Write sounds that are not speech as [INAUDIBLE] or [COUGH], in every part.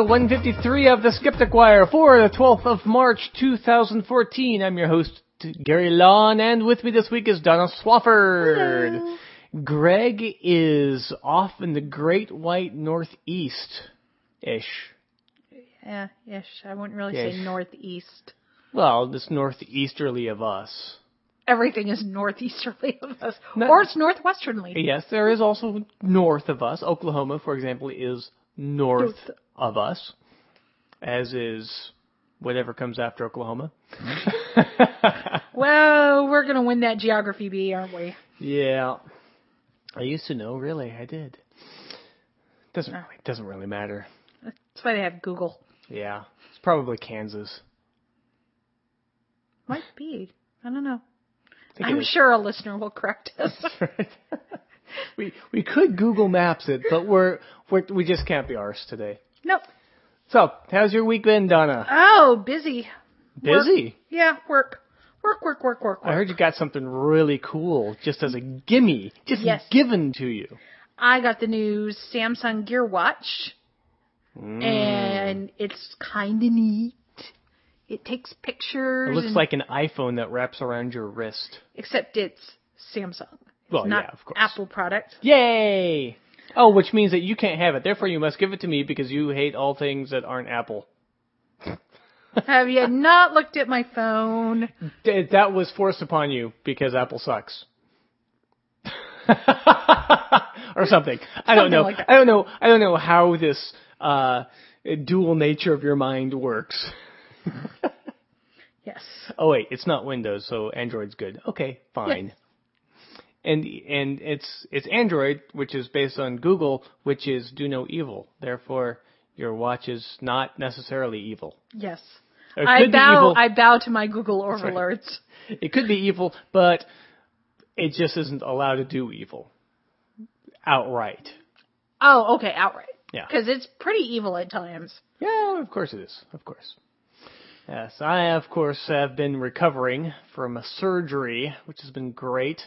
episode 153 of the Skeptic Wire for the 12th of March 2014. I'm your host, Gary Lawn, and with me this week is Donna Swafford. Hello. Greg is off in the Great White Northeast ish. Yeah, ish. I wouldn't really Ish. say northeast. Well, it's northeasterly of us. Everything is northeasterly of us. No. Or it's northwesternly. Yes, there is also north of us. Oklahoma, for example, is north North. Of us, as is whatever comes after Oklahoma. [LAUGHS] Well, we're gonna win that geography bee, aren't we? yeah, I used to know. Really, I did. Doesn't really doesn't really matter. That's why they have Google. Yeah, it's probably Kansas. Might be. I don't know. I I'm sure a listener will correct us. [LAUGHS] [LAUGHS] we we could Google Maps it, but we're, we're we just can't be ours today. Nope. So, how's your week been, Donna? Oh, busy. Work. Busy. Yeah, work. Work, work, work, work, I heard you got something really cool, just as a gimme, just Yes. given to you. I got the new Samsung Gear Watch, Mm. and it's kind of neat. It takes pictures. It looks like an iPhone that wraps around your wrist. except it's Samsung. It's Well, not yeah, of course. Apple product. Yay! Oh, which means that you can't have it. Therefore, you must give it to me because you hate all things that aren't Apple. [LAUGHS] Have you not looked at my phone? Th- That was forced upon you because Apple sucks. [LAUGHS] or something. I don't Something know. like. I don't know. I don't know how this uh, dual nature of your mind works. [LAUGHS] Yes. Oh wait, it's not Windows, so Android's good. Okay, fine. And and it's it's Android, which is based on Google, which is do no evil. Therefore, your watch is not necessarily evil. Yes. I bow. I bow to my Google right. overlords. It could be evil, but it just isn't allowed to do evil outright. Oh, okay, outright. Yeah. Because it's pretty evil at times. Yeah, of course it is. Of course. Yes, I of course have been recovering from a surgery, which has been great.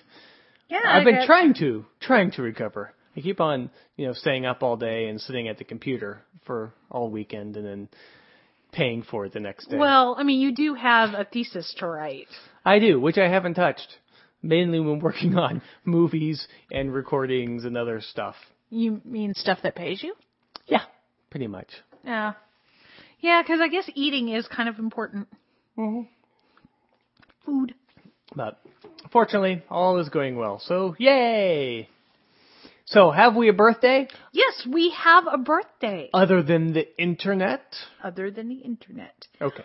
Yeah. I've been trying to, trying to recover. I keep on, you know, staying up all day and sitting at the computer for all weekend and then paying for it the next day. Well, I mean, you do have a thesis to write. I do, which I haven't touched. Mainly when working [LAUGHS] on movies and recordings and other stuff. You mean stuff that pays you? Yeah, pretty much. Yeah. Yeah, because I guess eating is kind of important. Mm-hmm. Food. But fortunately, all is going well. So, yay! So, have we a birthday Yes, we have a birthday. other than the internet? other than the internet. Okay.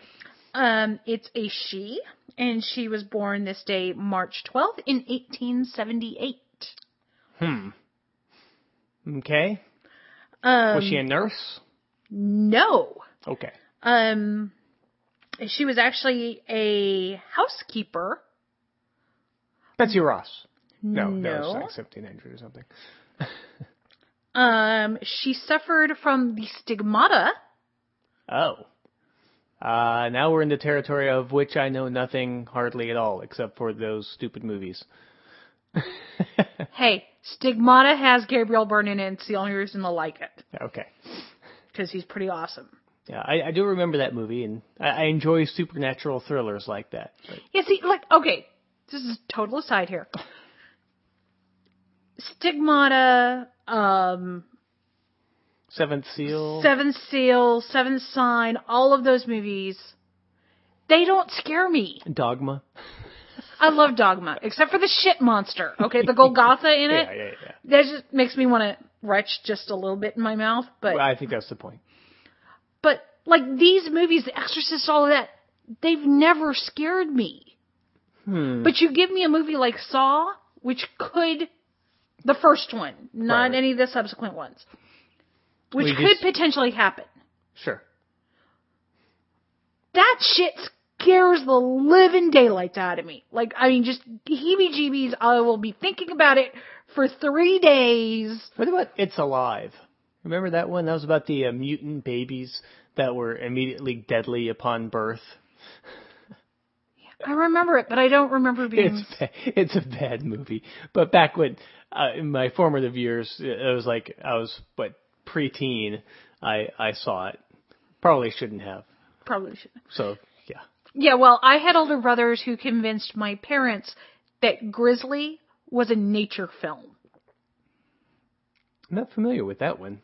Um, it's a she, and she was born this day, March 12th, in 1878. Hmm. Okay. Um, Was she a nurse? No. Okay. Um, she was actually a housekeeper. Betsy Ross. No, that No. was like 1700 or something. [LAUGHS] Um, she suffered from the stigmata. Oh. Uh, now we're in the territory of which I know nothing hardly at all, except for those stupid movies. [LAUGHS] Hey, stigmata has Gabriel Byrne in it. and It's the only reason I like it okay. because he's pretty awesome. Yeah, I, I do remember that movie, and I, I enjoy supernatural thrillers like that. But, Yeah, see, like, okay, this is total aside here. Stigmata, um, Seventh Seal. Seventh Seal, Seventh Sign, all of those movies, they don't scare me. Dogma. I love Dogma, except for the shit monster. Okay, the Golgotha in [LAUGHS] it. Yeah, yeah, yeah. That just makes me want to retch just a little bit in my mouth. But Well, I think that's the point. but like these movies, The Exorcist, all of that, they've never scared me. Hmm. But you give me a movie like Saw, which could, the first one, not Right. any of the subsequent ones, which We could just- potentially happen. Sure. That shit scares the living daylights out of me. Like, I mean, just heebie-jeebies. I will be thinking about it for three days. What about It's Alive? Remember that one? That was about the uh, mutant babies that were immediately deadly upon birth. [LAUGHS] I remember it, but I don't remember being. It's ba- it's a bad movie. But back when uh, in my formative years, it was like I was what preteen. I I saw it. Probably shouldn't have. Probably should. So yeah. Yeah, well, I had older brothers who convinced my parents that Grizzly was a nature film. I'm not familiar with that one.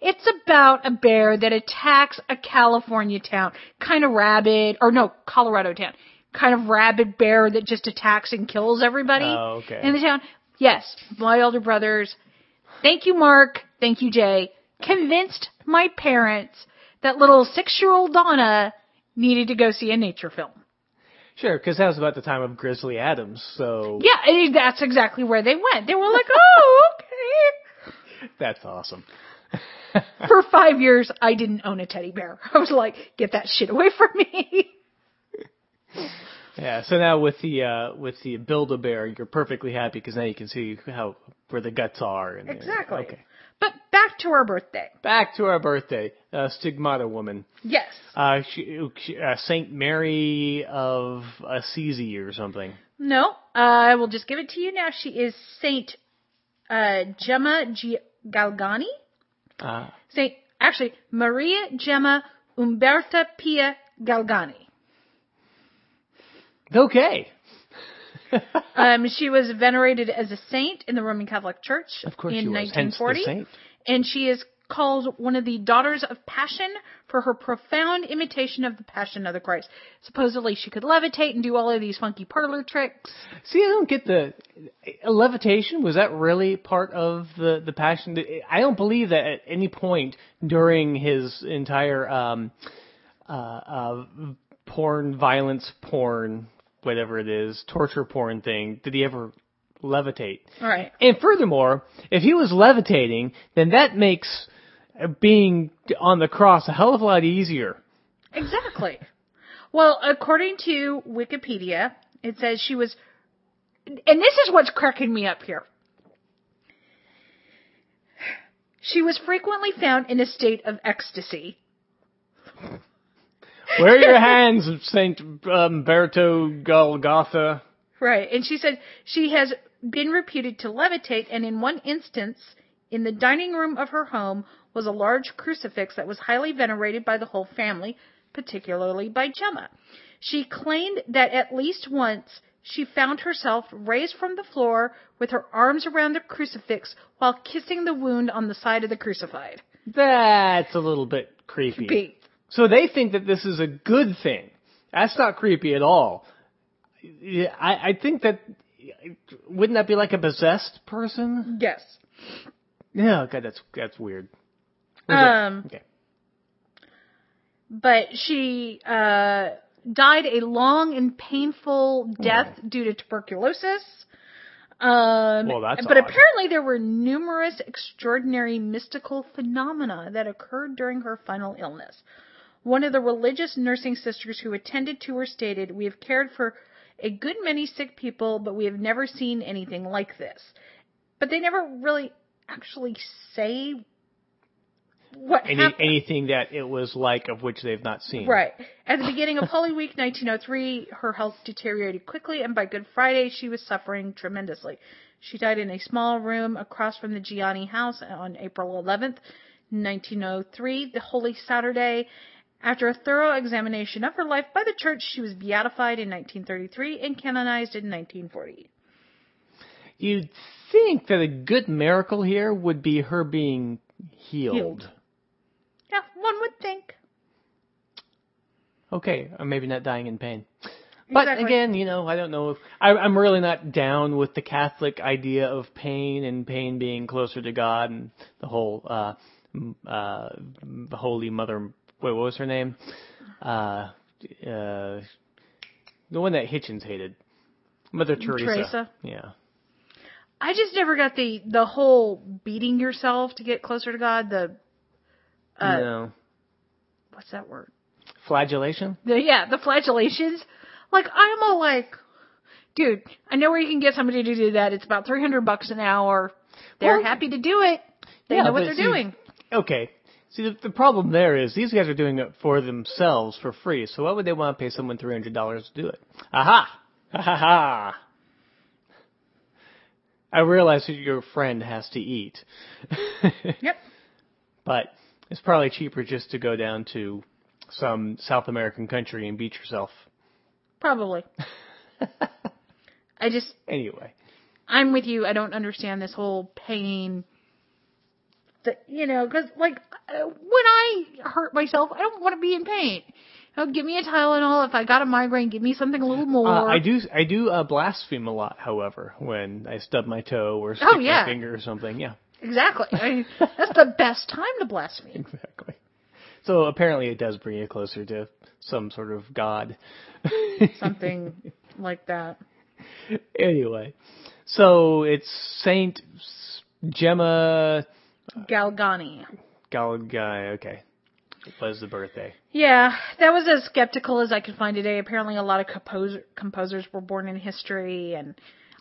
It's about a bear that attacks a California town, kind of rabid, or no, Colorado town, kind of rabid bear that just attacks and kills everybody Oh, okay. in the town. Yes, my older brothers, thank you, Mark, thank you, Jay, convinced my parents that little six-year-old Donna needed to go see a nature film. Sure, because that was about the time of Grizzly Adams. So Yeah, eh, that's exactly where they went. They were like, [LAUGHS] oh, okay. that's awesome. For five years, I didn't own a teddy bear. I was like, get that shit away from me. Yeah. So now with the uh with the Build a Bear, you're perfectly happy because now you can see how where the guts are. And Exactly. Okay. But back to our birthday. Back to our birthday, uh, Stigmata woman. Yes. Uh, she, she, uh, Saint Mary of Assisi or something. No, I will just give it to you now. She is Saint uh, Gemma G- Galgani. Uh, Saint, actually, Maria Gemma Umberta Pia Galgani. Okay. [LAUGHS] Um, she was venerated as a saint in the Roman Catholic Church Of course in she was. Hence the 1940, saint. and she is called one of the daughters of passion for her profound imitation of the passion of the Christ. Supposedly, she could levitate and do all of these funky parlor tricks. See, I don't get the levitation. Was that really part of the the passion? I don't believe that at any point during his entire um, uh, uh, porn, violence, porn, whatever it is, torture porn thing, did he ever levitate? All right. And furthermore, if he was levitating, then that makes being on the cross a hell of a lot easier. Exactly. well, according to Wikipedia, it says she was, and this is what's cracking me up here. She was frequently found in a state of ecstasy. Where are your hands, Saint Umberto Golgotha? Right. And she said she has been reputed to levitate, and in one instance, in the dining room of her home was a large crucifix that was highly venerated by the whole family, particularly by Gemma. She claimed that at least once she found herself raised from the floor with her arms around the crucifix while kissing the wound on the side of the crucified. That's a little bit creepy. So they think that this is a good thing. That's not creepy at all. I, I think that wouldn't that be like a possessed person? Yes. Yeah, God, that's that's weird. What is that? Um, okay. but she uh, died a long and painful death due to tuberculosis. Um, Well, that's but odd. apparently there were numerous extraordinary mystical phenomena that occurred during her final illness. One of the religious nursing sisters who attended to her stated, "We have cared for a good many sick people, but we have never seen anything like this." But they never really actually say what Any, happened. anything that it was like of which they've not seen. Right. At the beginning of Holy Week [LAUGHS] 1903, her health deteriorated quickly, and by Good Friday, she was suffering tremendously. She died in a small room across from the Gianni house on April 11th, 1903, the Holy Saturday. After a thorough examination of her life by the church, she was beatified in 1933 and canonized in 1940. You'd think that a good miracle here would be her being healed. Healed. Yeah, one would think. Okay, or maybe not dying in pain. But Exactly. again, you know, I don't know if I, I'm really not down with the Catholic idea of pain and pain being closer to God and the whole uh, uh, Holy Mother. Wait, what was her name? Uh, uh, the one that Hitchens hated, Mother Teresa. Teresa. Yeah. I just never got the the whole beating yourself to get closer to God. The uh, no. what's that word? Flagellation? The, yeah, the flagellations. Like I'm all like, dude, I know where you can get somebody to do that. It's about three hundred bucks an hour. They're Well, to do it. They yeah, know what they're see- doing. Okay. See, the, the problem there is these guys are doing it for themselves for free. So why would they want to pay someone three hundred dollars to do it? Aha! Ha ha ha! I realize that your friend has to eat. [LAUGHS] Yep. But it's probably cheaper just to go down to some South American country and beat yourself. Probably. [LAUGHS] I just, Anyway. I'm with you. I don't understand this whole pain. That you know, because like uh, when I hurt myself, I don't want to be in pain. Know, give me a Tylenol. If I got a migraine, give me something a little more. Uh, I do I do uh, blaspheme a lot, however, when I stub my toe or stick Oh, yeah. my finger or something. Yeah, Exactly. I mean, [LAUGHS] that's the best time to blaspheme. exactly. So apparently, it does bring you closer to some sort of god. [LAUGHS] Something like that. anyway, so it's Saint Gemma Galgani. Galgai. Okay, it was the birthday. Yeah, that was as skeptical as I could find today. Apparently, a lot of composer, composers were born in history, and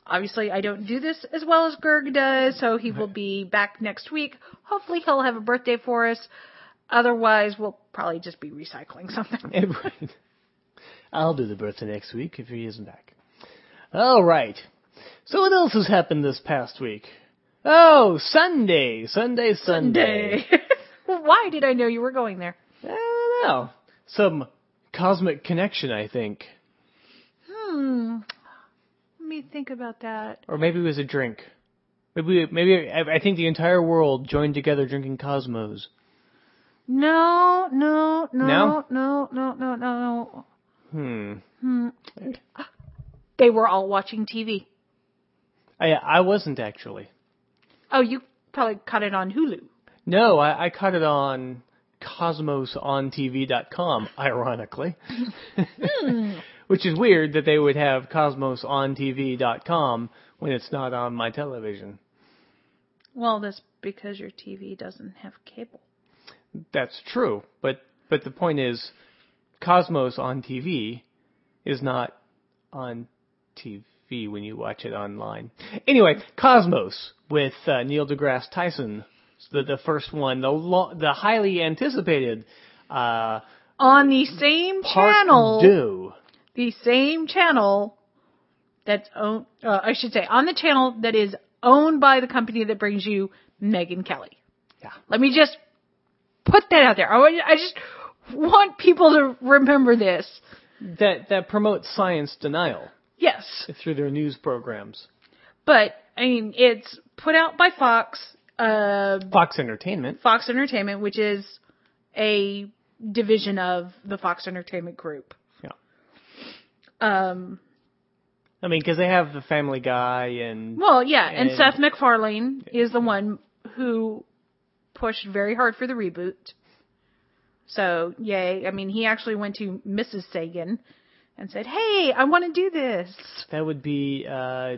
obviously, I don't do this as well as Gerg does, so he will be back next week. Hopefully, he'll have a birthday for us. Otherwise, we'll probably just be recycling something. [LAUGHS] I'll do the birthday next week if he isn't back. All right. So what else has happened this past week? Oh, Sunday, Sunday, Sunday. Day. [LAUGHS] Why did I know you were going there? I don't know. Some cosmic connection, I think, Hmm. Let me think about that. or maybe it was a drink. Maybe, maybe I I think the entire world joined together drinking Cosmos. No, no, no, No? no, no, no, no. Hmm. Hmm. [GASPS] They were all watching TV. I I wasn't actually. Oh, you probably caught it on Hulu. No, I, I caught it on CosmosOnTV.com, ironically. Hmm. [LAUGHS] Which is weird that they would have CosmosOnTV.com when it's not on my television. Well, that's because your TV doesn't have cable. That's true, but but the point is, Cosmos on TV is not on TV when you watch it online. Anyway, Cosmos with uh, Neil deGrasse Tyson, the the first one, the lo- the highly anticipated uh, On the same channel, two. the same channel that's owned, uh, I should say, on the channel that is owned by the company that brings you Megyn Kelly. Yeah. Let me just put that out there. I, I just want people to remember this. that that promotes science denial Yes. through their news programs. But, I mean, it's put out by Fox, uh, Fox Entertainment. Fox Entertainment, which is a division of the Fox Entertainment Group. Yeah. Um, I mean, because they have the Family Guy and well, yeah, and, And- Seth MacFarlane is the one who pushed very hard for the reboot. So, yay. I mean, he actually went to Mrs. Sagan and said, hey, I want to do this. that would be uh,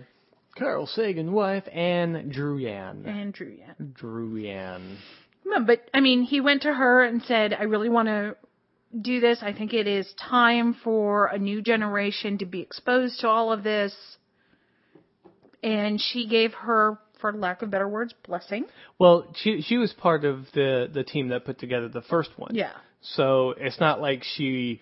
Carl Sagan's wife Ann Druyan. Andrew, yeah. Druyan. No, but I mean, he went to her and said, "I really want to do this. I think it is time for a new generation to be exposed to all of this." And she gave her, for lack of better words, blessing. Well, she she was part of the the team that put together the first one. Yeah, So it's not like she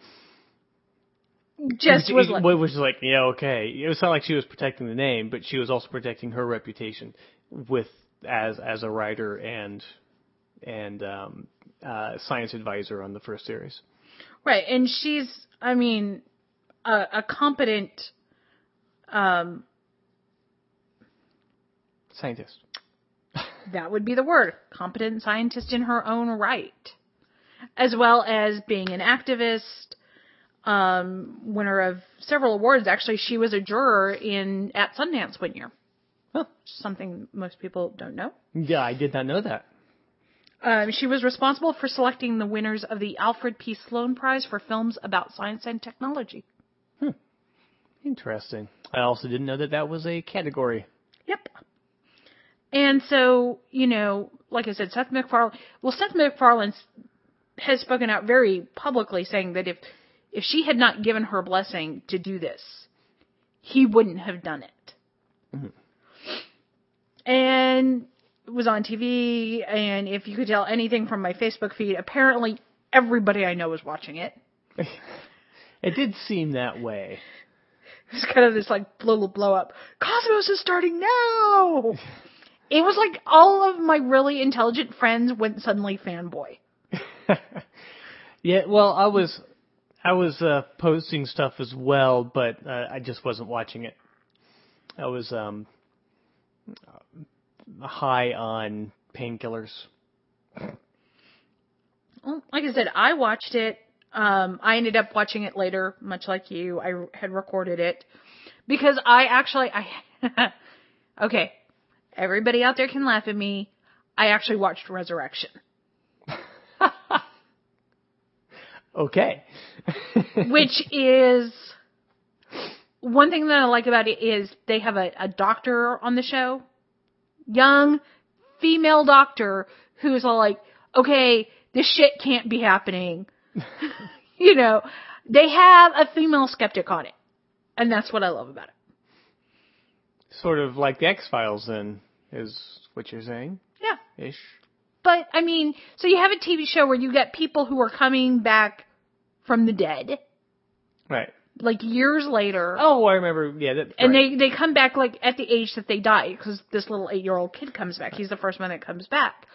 just was like, was like yeah okay. It was not like she was protecting the name, but she was also protecting her reputation with as as a writer and and um, uh, science advisor on the first series. right. And she's, I mean, a, a competent, um, Scientist. [LAUGHS] that would be the word, competent scientist in her own right, as well as being an activist, um, winner of several awards. Actually, she was a juror in at Sundance one year. Huh. Something most people don't know. Yeah, I did not know that. Um, she was responsible for selecting the winners of the Alfred P. Sloan Prize for films about science and technology. Hmm. Interesting. I also didn't know that that was a category. Yep. And so, you know, like I said, Seth MacFarlane. Well, Seth MacFarlane's has spoken out very publicly saying that if if she had not given her blessing to do this, he wouldn't have done it. Mm-hmm. And it was on TV, and if you could tell anything from my Facebook feed, apparently everybody I know was watching it. [LAUGHS] It did seem that way. It was kind of this like little blow up. Cosmos is starting now. [LAUGHS] it was like all of my really intelligent friends went suddenly fanboy. [LAUGHS] Yeah, well, I was I was uh, posting stuff as well, but uh, I just wasn't watching it. I was um high on painkillers. Well, like I said, I watched it. Um, I ended up watching it later, much like you. I had recorded it because I actually I [LAUGHS] okay. Everybody out there can laugh at me. I actually watched Resurrection. [LAUGHS] Okay. [LAUGHS] which is one thing that I like about it is they have a, a doctor on the show, young female doctor who's all like, okay, this shit can't be happening. [LAUGHS] you know, they have a female skeptic on it. And that's what I love about it. sort of like the X Files, then, is what you're saying, Yeah. ish. But I mean, so you have a TV show where you get people who are coming back from the dead, Right. like years later. Oh, I remember. Yeah, that. And right. they they come back like at the age that they die because this little eight year old kid comes back. He's the first one that comes back,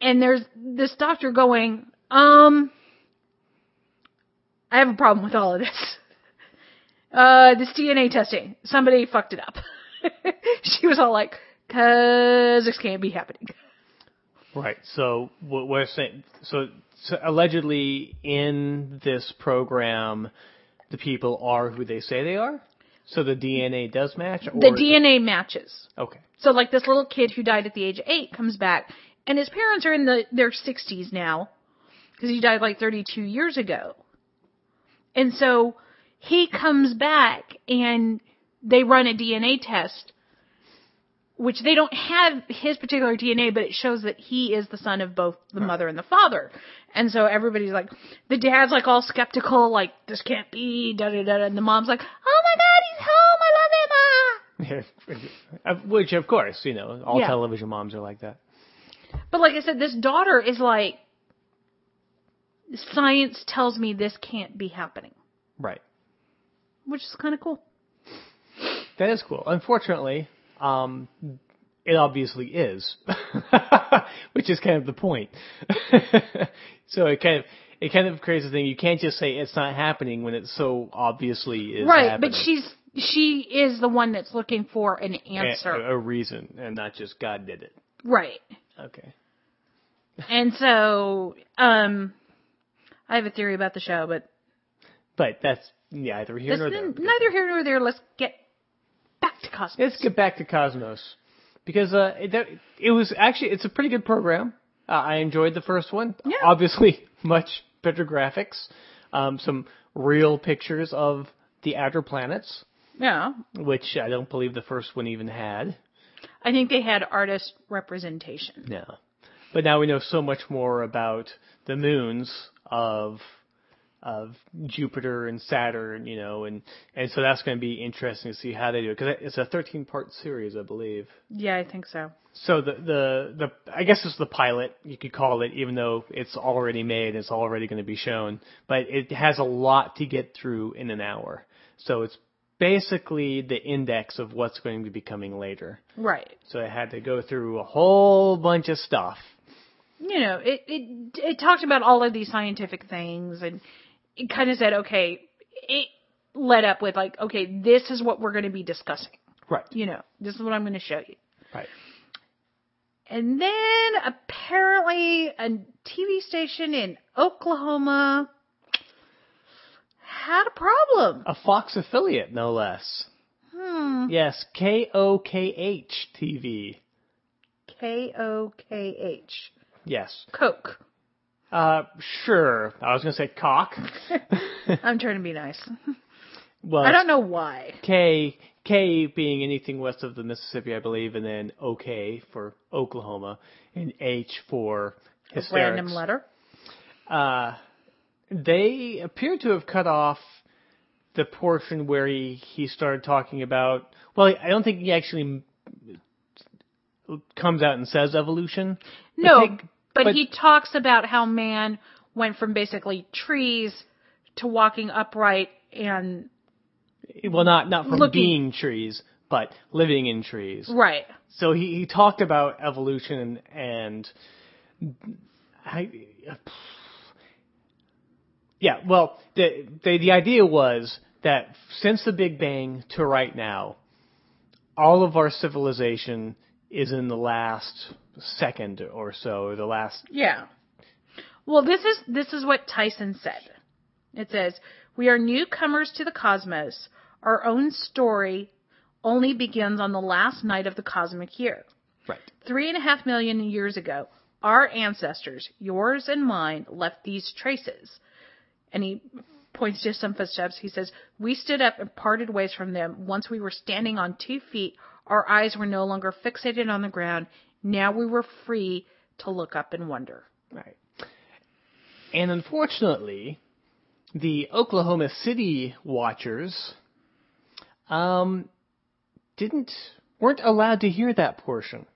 and there's this doctor going, um, I have a problem with all of this. [LAUGHS] Uh, this DNA testing, somebody fucked it up. [LAUGHS] she was all like, "Cause this can't be happening." Right. So what we're saying, so, so allegedly in this program, the people are who they say they are. So the DNA does match. Or The DNA matches. Okay. So like this little kid who died at the age of eight comes back, and his parents are in the their sixties now, because he died like thirty two years ago. And so he comes back, and they run a DNA test, which they don't have his particular DNA, but it shows that he is the son of both the mother and the father. And so everybody's like, the dad's like all skeptical, like this can't be, da da da, and the mom's like, oh my god, he's home, I love him. ah." Which, of course, you know, all Yeah. television moms are like that. But like I said, this daughter is like, science tells me this can't be happening, Right. which is kind of cool. That is cool. Unfortunately, um, it obviously is, [LAUGHS] which is kind of the point. [LAUGHS] so it kind of it kind of creates a thing. You can't just say it's not happening when it so obviously is right, happening. but she's she is the one that's looking for an answer. a, a reason, and not just God did it. right. Okay. [LAUGHS] And so, um, I have a theory about the show, but But that's neither here nor there. neither here nor there. Let's get Cosmos. Let's get back to Cosmos because uh, it, it was actually it's a pretty good program. Uh, I enjoyed the first one. Yeah. Obviously, [LAUGHS] much better graphics, um, some real pictures of the outer planets, yeah, which I don't believe the first one even had. I think they had artist representation. No, but now we know so much more about the moons of of Jupiter and Saturn, you know, and and so that's going to be interesting to see how they do it because it's a 13 part series, I believe. Yeah, I think so. So the the the I guess it's the pilot you could call it, even though it's already made, and it's already going to be shown. But it has a lot to get through in an hour, so it's basically the index of what's going to be coming later. Right. So it had to go through a whole bunch of stuff. you know, it, it it talked about all of these scientific things and it kind of said, okay, it led up with like, okay, this is what we're going to be discussing. Right. You know, this is what I'm going to show you. Right. And then apparently a TV station in Oklahoma had a problem. A Fox affiliate, no less. Hmm. Yes, K O K H TV. K O K H. Yes. Coke. Uh, sure. I was going to say cock. [LAUGHS] I'm trying to be nice. [LAUGHS] well, I don't know why. K K being anything west of the Mississippi, I believe, and then OK for Oklahoma, and H for hysterics. Random letter. uh, they appear to have cut off the portion where he, he started talking about. Well, I don't think he actually comes out and says evolution. No, but, but- he talks about how man went from basically trees to walking upright and well, not not from Looking- being trees, but living in trees. right. So he, he talked about evolution and I, yeah, well, the, the the idea was that since the Big Bang to right now, all of our civilization is in the last second or so, or the last Yeah. Well, this is this is what Tyson said. It says, "We are newcomers to the cosmos. Our own story only begins on the last night of the cosmic year. right. Three and a half million years ago, our ancestors, yours and mine, left these traces." And he points to some footsteps. He says, "We stood up and parted ways from them. Once we were standing on two feet. Our eyes were no longer fixated on the ground. Now we were free to look up and wonder." Right. And unfortunately, the Oklahoma City watchers um, didn't weren't allowed to hear that portion.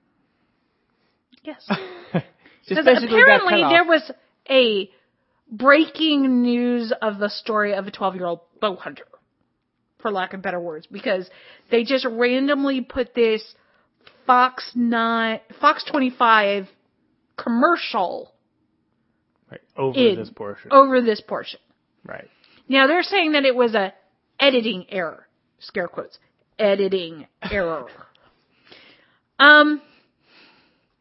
Yes. [LAUGHS] Just Because apparently there was a breaking news of the story of a 12 year old bow hunter, for lack of better words, because they just randomly put this Fox 9, Fox 25 commercial right, over in- this portion. over this portion. Right. Now they're saying that it was a editing error, scare quotes, editing error. [LAUGHS] um,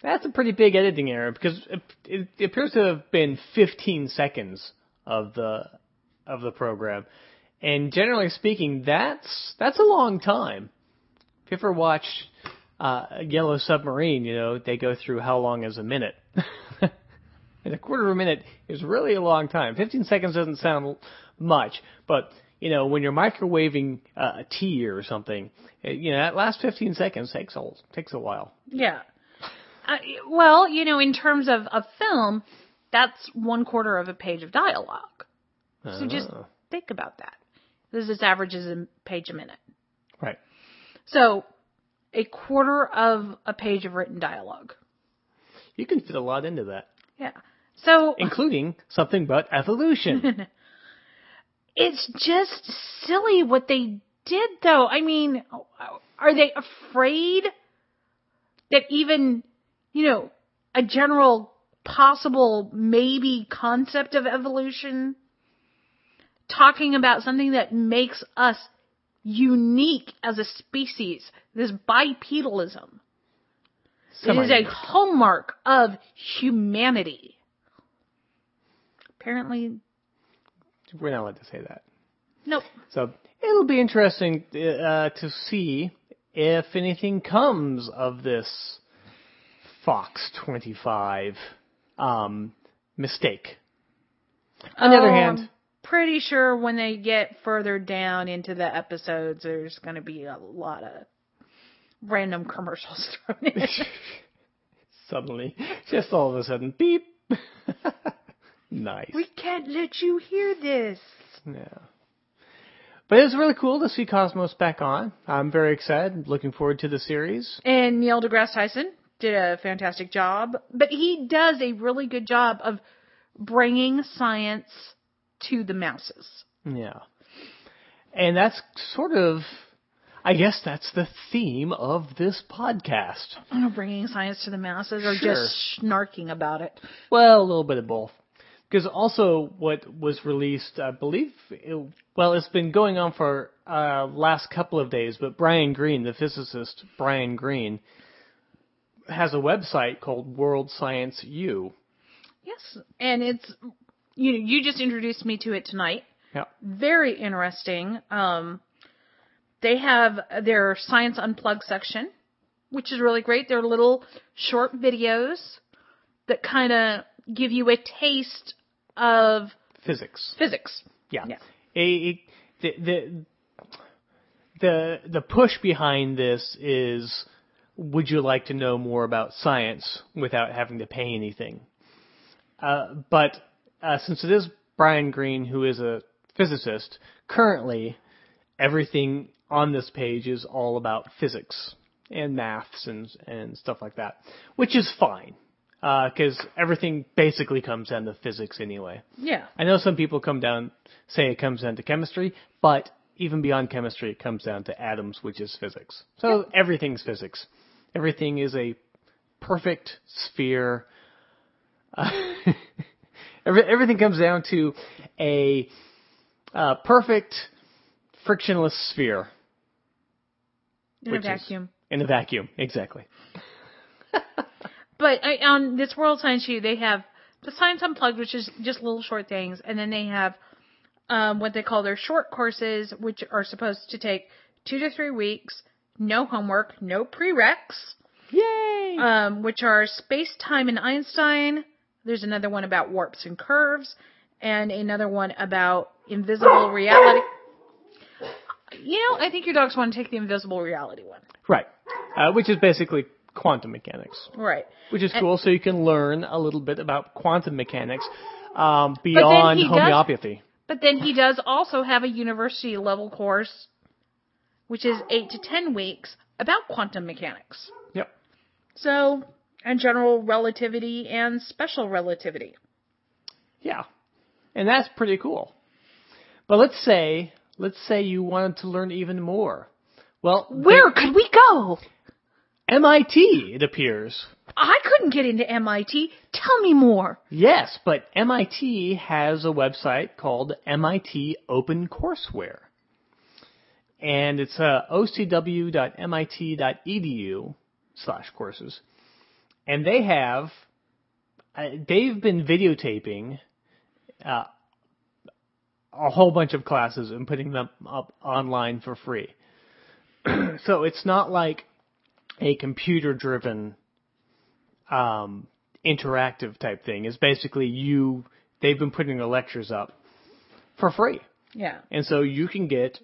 That's a pretty big editing error because it, it, it appears to have been 15 seconds of the of the program, and generally speaking, that's that's a long time. If you ever watch uh, Yellow Submarine, you know they go through how long is a minute, [LAUGHS] and a quarter of a minute is really a long time. 15 seconds doesn't sound much, but you know when you're microwaving uh, a tea or something, it, you know that last 15 seconds takes a takes a while. Yeah. Uh, well, you know, in terms of a film, that's one quarter of a page of dialogue. So just Oh. think about that. This is averages a page a minute. right. So a quarter of a page of written dialogue. You can fit a lot into that, Yeah. So including something but evolution. [LAUGHS] it's just silly what they did though. I mean, are they afraid that even, you know, a general possible maybe concept of evolution talking about something that makes us unique as a species, this bipedalism. It is a hallmark of humanity. Apparently, We're not allowed to say that. nope. So it'll be interesting uh, to see if anything comes of this Fox 25 um, mistake. On the other Oh, hand, I'm pretty sure when they get further down into the episodes, there's going to be a lot of random commercials [LAUGHS] thrown in. [LAUGHS] suddenly, just all of a sudden, beep. [LAUGHS] nice. we can't let you hear this. Yeah. But it was really cool to see Cosmos back on. I'm very excited. Looking forward to the series. And Neil deGrasse Tyson did a fantastic job, but he does a really good job of bringing science to the masses. Yeah. And that's sort of, I guess that's the theme of this podcast. Know, bringing science to the masses or Sure. just snarking about it. Well, a little bit of both. Because also what was released, I believe, it, well, it's been going on for uh, last couple of days, but Brian Greene, the physicist Brian Greene, has a website called World Science U. Yes, and it's you. Know, you just introduced me to it tonight. Yeah. very interesting. Um, they have their Science Unplugged section, which is really great. They're little short videos that kind of give you a taste of Physics. physics. Yeah. Yeah. A- the, the the the push behind this is would you like to know more about science without having to pay anything? Uh, but uh, since it is Brian Greene who is a physicist, currently everything on this page is all about physics and maths and and stuff like that, which is fine because everything basically comes down to physics anyway. Yeah. I know some people come down say it comes down to chemistry, but even beyond chemistry, it comes down to atoms, which is physics. So everything's physics. Everything is a perfect sphere. Uh, [LAUGHS] every, everything comes down to a uh, perfect frictionless sphere In Which a is- vacuum. in a vacuum. Exactly. [LAUGHS] But I, on this World Science Sheet, they have the Science Unplugged, which is just little short things, and then they have um, what they call their short courses, which are supposed to take two to three weeks, no homework, no prereqs, Yay! um, which are Space, Time, and Einstein. There's another one about warps and curves, and another one about invisible [LAUGHS] reality. You know, I think your dogs want to take the invisible reality one. right. Uh, which is basically quantum mechanics. Right. which is And- cool. So you can learn a little bit about quantum mechanics um, beyond does- homeopathy. But then he does also have a university level course, which is eight to ten weeks about quantum mechanics. Yep. So, and general relativity and special relativity. Yeah, and that's pretty cool. But let's say, let's say you wanted to learn even more. Well, Where could we go? MIT, it appears. I couldn't get into MIT. Tell me more. Yes, but MIT has a website called MIT OpenCourseWare. And it's uh, ocw.mit.edu slash courses. And they have, uh, they've been videotaping uh, a whole bunch of classes and putting them up online for free. [CLEARS THROAT] so it's not like a computer driven um, interactive type thing. It's basically you. They've been putting the lectures up for free, Yeah. and so you can get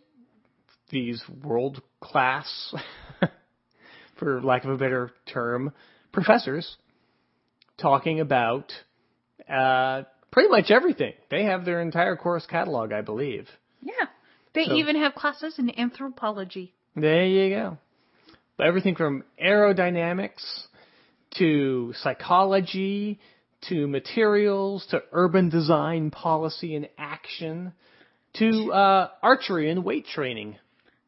these world class, [LAUGHS] for lack of a better term, professors talking about uh, pretty much everything. They have their entire course catalog, I believe. Yeah. They So- even have classes in anthropology. There you go. But everything from aerodynamics to psychology to materials to urban design policy and action to uh, archery and weight training.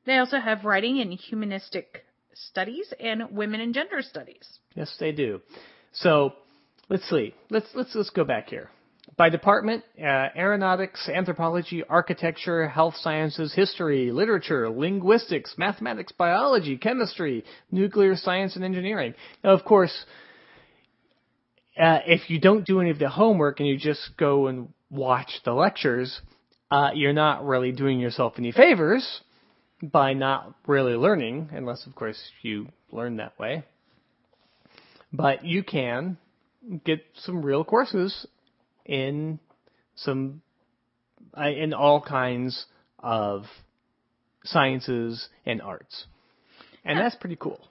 They also have writing and humanistic studies and women and gender studies. Yes, they do. So let's see. Let's let's let's go back here. By department, uh, aeronautics, anthropology, architecture, health sciences, history, literature, linguistics, mathematics, biology, chemistry, nuclear science, and engineering. Now, of course, uh, if you don't do any of the homework and you just go and watch the lectures, uh, you're not really doing yourself any favors by not really learning, unless, of course, you learn that way. But you can get some real courses in some in all kinds of sciences and arts, and that's pretty cool.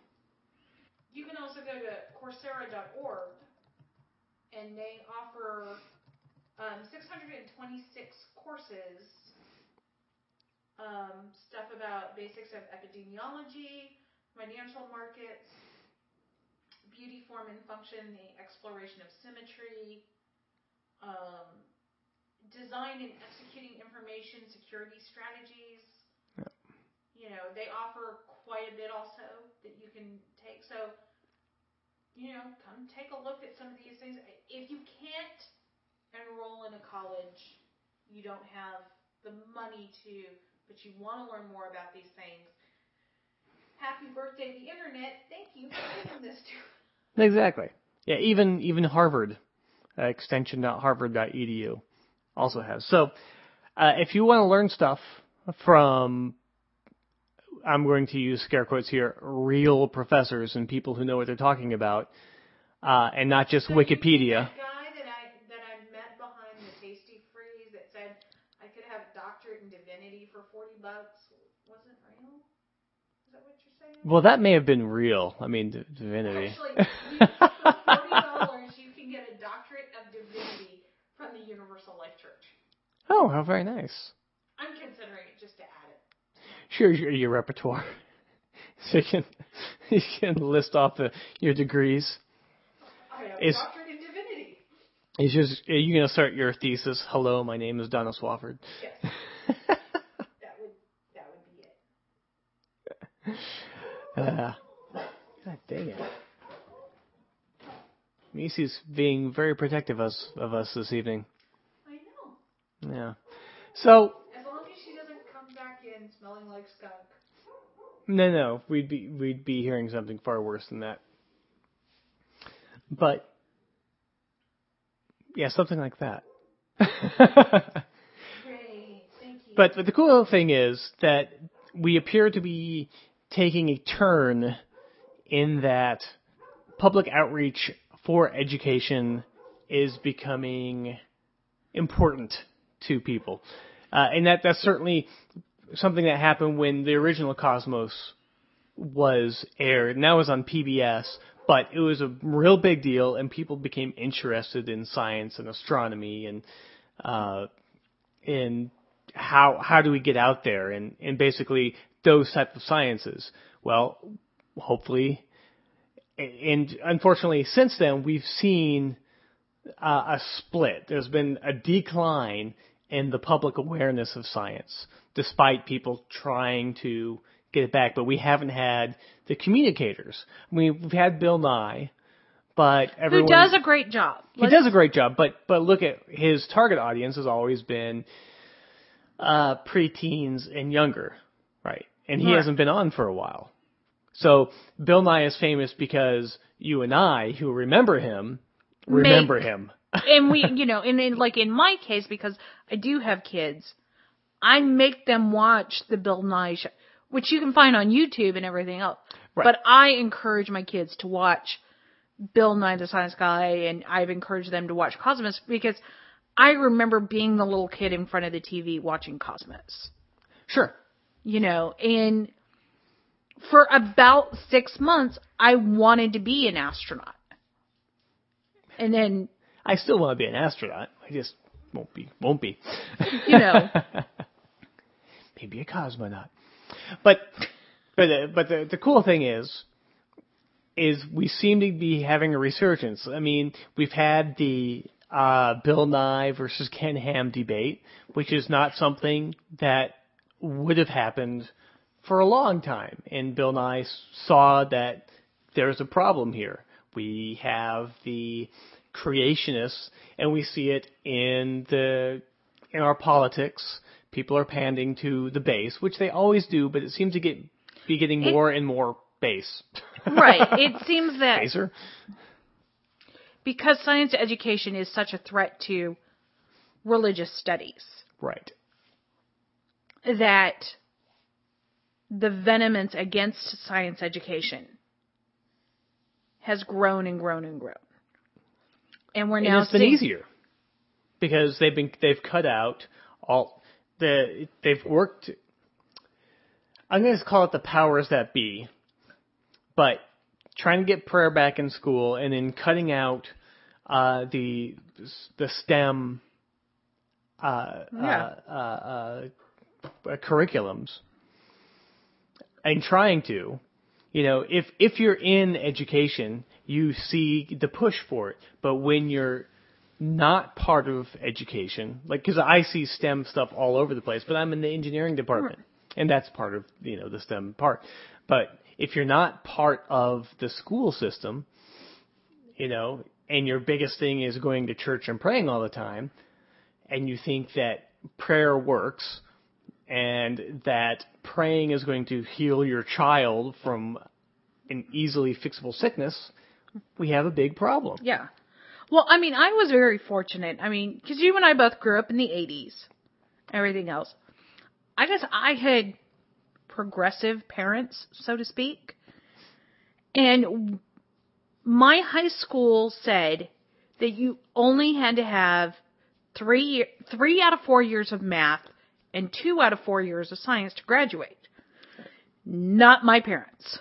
You can also go to Coursera.org, and they offer um, 626 courses. Um, stuff about basics of epidemiology, financial markets, beauty, form, and function, the exploration of symmetry, um, design and executing information security strategies. You know, they offer quite a bit also that you can take. So, you know, come take a look at some of these things. If you can't enroll in a college, you don't have the money to, but you want to learn more about these things. Happy birthday, the internet! Thank you for giving this to us. Exactly. Yeah, even even Harvard, extension.harvard.edu also has. So, uh, if you want to learn stuff from, I'm going to use scare quotes here, real professors and people who know what they're talking about, uh, and not just So Wikipedia. That guy that I that I met behind the Tasty Freeze that said I could have a doctorate in divinity for forty bucks wasn't real. Is that what you're saying? Well, that may have been real. I mean, divinity. Actually, [LAUGHS] you, for forty dollars, you can get a doctorate of divinity from the Universal Life Church. Oh, how very nice. I'm considering it just to add it. Sure, your, your repertoire. [LAUGHS] so you can [LAUGHS] you can list off the, your degrees. I have Is- a doctorate in divinity. Is just are you gonna start your thesis? Hello, my name is Donna Swafford. Yes, [LAUGHS] that would that would be it. Uh, God dang it. Macy's being very protective of us, of us this evening. I know. Yeah. So As long as she doesn't come back in smelling like skunk. no, no, we'd be we'd be hearing something far worse than that. But yeah, something like that. [LAUGHS] Great, thank you. But, but the cool thing is that we appear to be taking a turn in that public outreach for education is becoming important to people. Uh, and that, that's certainly something that happened when the original Cosmos was aired, and that was on PBS, but it was a real big deal, and people became interested in science and astronomy and, uh, in how how do we get out there and and basically those type of sciences. Well, hopefully, and unfortunately, since then we've seen uh, a split. There's been a decline in the public awareness of science, despite people trying to get it back. But we haven't had the communicators. I mean, we've had Bill Nye, but everyone Who does a great job. he does a great job, but but look at his target audience has always been uh preteens and younger, right? And he Right. hasn't been on for a while. So Bill Nye is famous because you and I, who remember him, remember him. [LAUGHS] and we, you know, and in, like in my case, because I do have kids, I make them watch the Bill Nye show, which you can find on YouTube and everything else. Right. But I encourage my kids to watch Bill Nye the Science Guy, and I've encouraged them to watch Cosmos because I remember being the little kid in front of the TV watching Cosmos. Sure. You know, and for about six months, I wanted to be an astronaut. And then I still want to be an astronaut. I just won't be. Won't be. You know. [LAUGHS] Maybe a cosmonaut. But but uh, but the the cool thing is is we seem to be having a resurgence. I mean, we've had the uh, Bill Nye versus Ken Ham debate, which is not something that would have happened for a long time. And Bill Nye saw that there's a problem here. We have the creationists, and we see it in the in our politics. People are panding to the base, which they always do, but it seems to get be getting more and more base. [LAUGHS] right. It seems that Baser. because science education is such a threat to religious studies, Right. that the venomance against science education has grown and grown and grown. And we're And now it's been seeing, easier because they've been they've cut out all the they've worked. I'm going to call it the powers that be, but trying to get prayer back in school and then cutting out uh, the the STEM uh, Yeah. uh, uh, uh, curriculums and trying to, you know, if if you're in education, you see the push for it. But when you're not part of education, like because I see STEM stuff all over the place, but I'm in the engineering department, and that's part of you know the STEM part. But if you're not part of the school system, you know, and your biggest thing is going to church and praying all the time, and you think that prayer works and that praying is going to heal your child from an easily fixable sickness, we have a big problem. Yeah. Well, I mean, I was very fortunate. I mean, because you and I both grew up in the 80s, everything else. I guess I had progressive parents, so to speak. And my high school said that you only had to have three, three out of four years of math and two out of four years of science to graduate. Not my parents.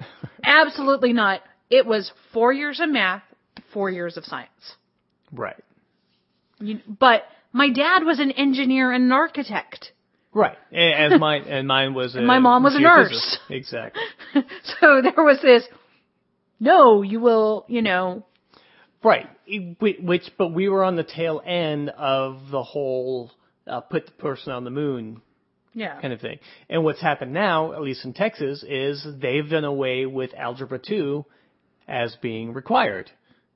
[LAUGHS] Absolutely not. It was four years of math, four years of science. Right. You, but my dad was an engineer and an architect. Right. A- As mine and mine was. [LAUGHS] A my mom was a nurse. Exactly. [LAUGHS] so there was this, no, you will, you know, Right. Which, but we were on the tail end of the whole uh, put the person on the moon yeah. kind of thing. And what's happened now, at least in Texas, is they've done away with Algebra 2 as being required.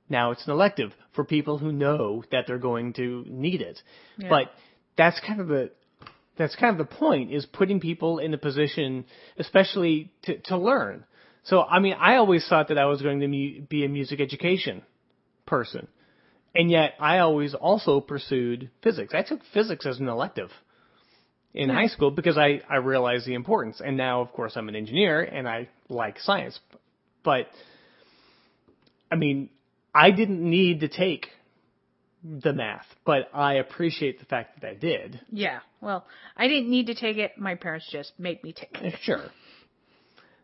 Now it's an elective for people who know that they're going to need it. Yeah. But that's kind of the that's kind of the point is putting people in a position, especially to, to learn. So I mean, I always thought that I was going to mu- be a music education person, and yet I always also pursued physics. I took physics as an elective in high mm-hmm. school because I, I realized the importance. And now, of course, I'm an engineer and I like science. But, I mean, I didn't need to take the math, but I appreciate the fact that I did. Yeah. Well, I didn't need to take it. My parents just made me take it. Sure.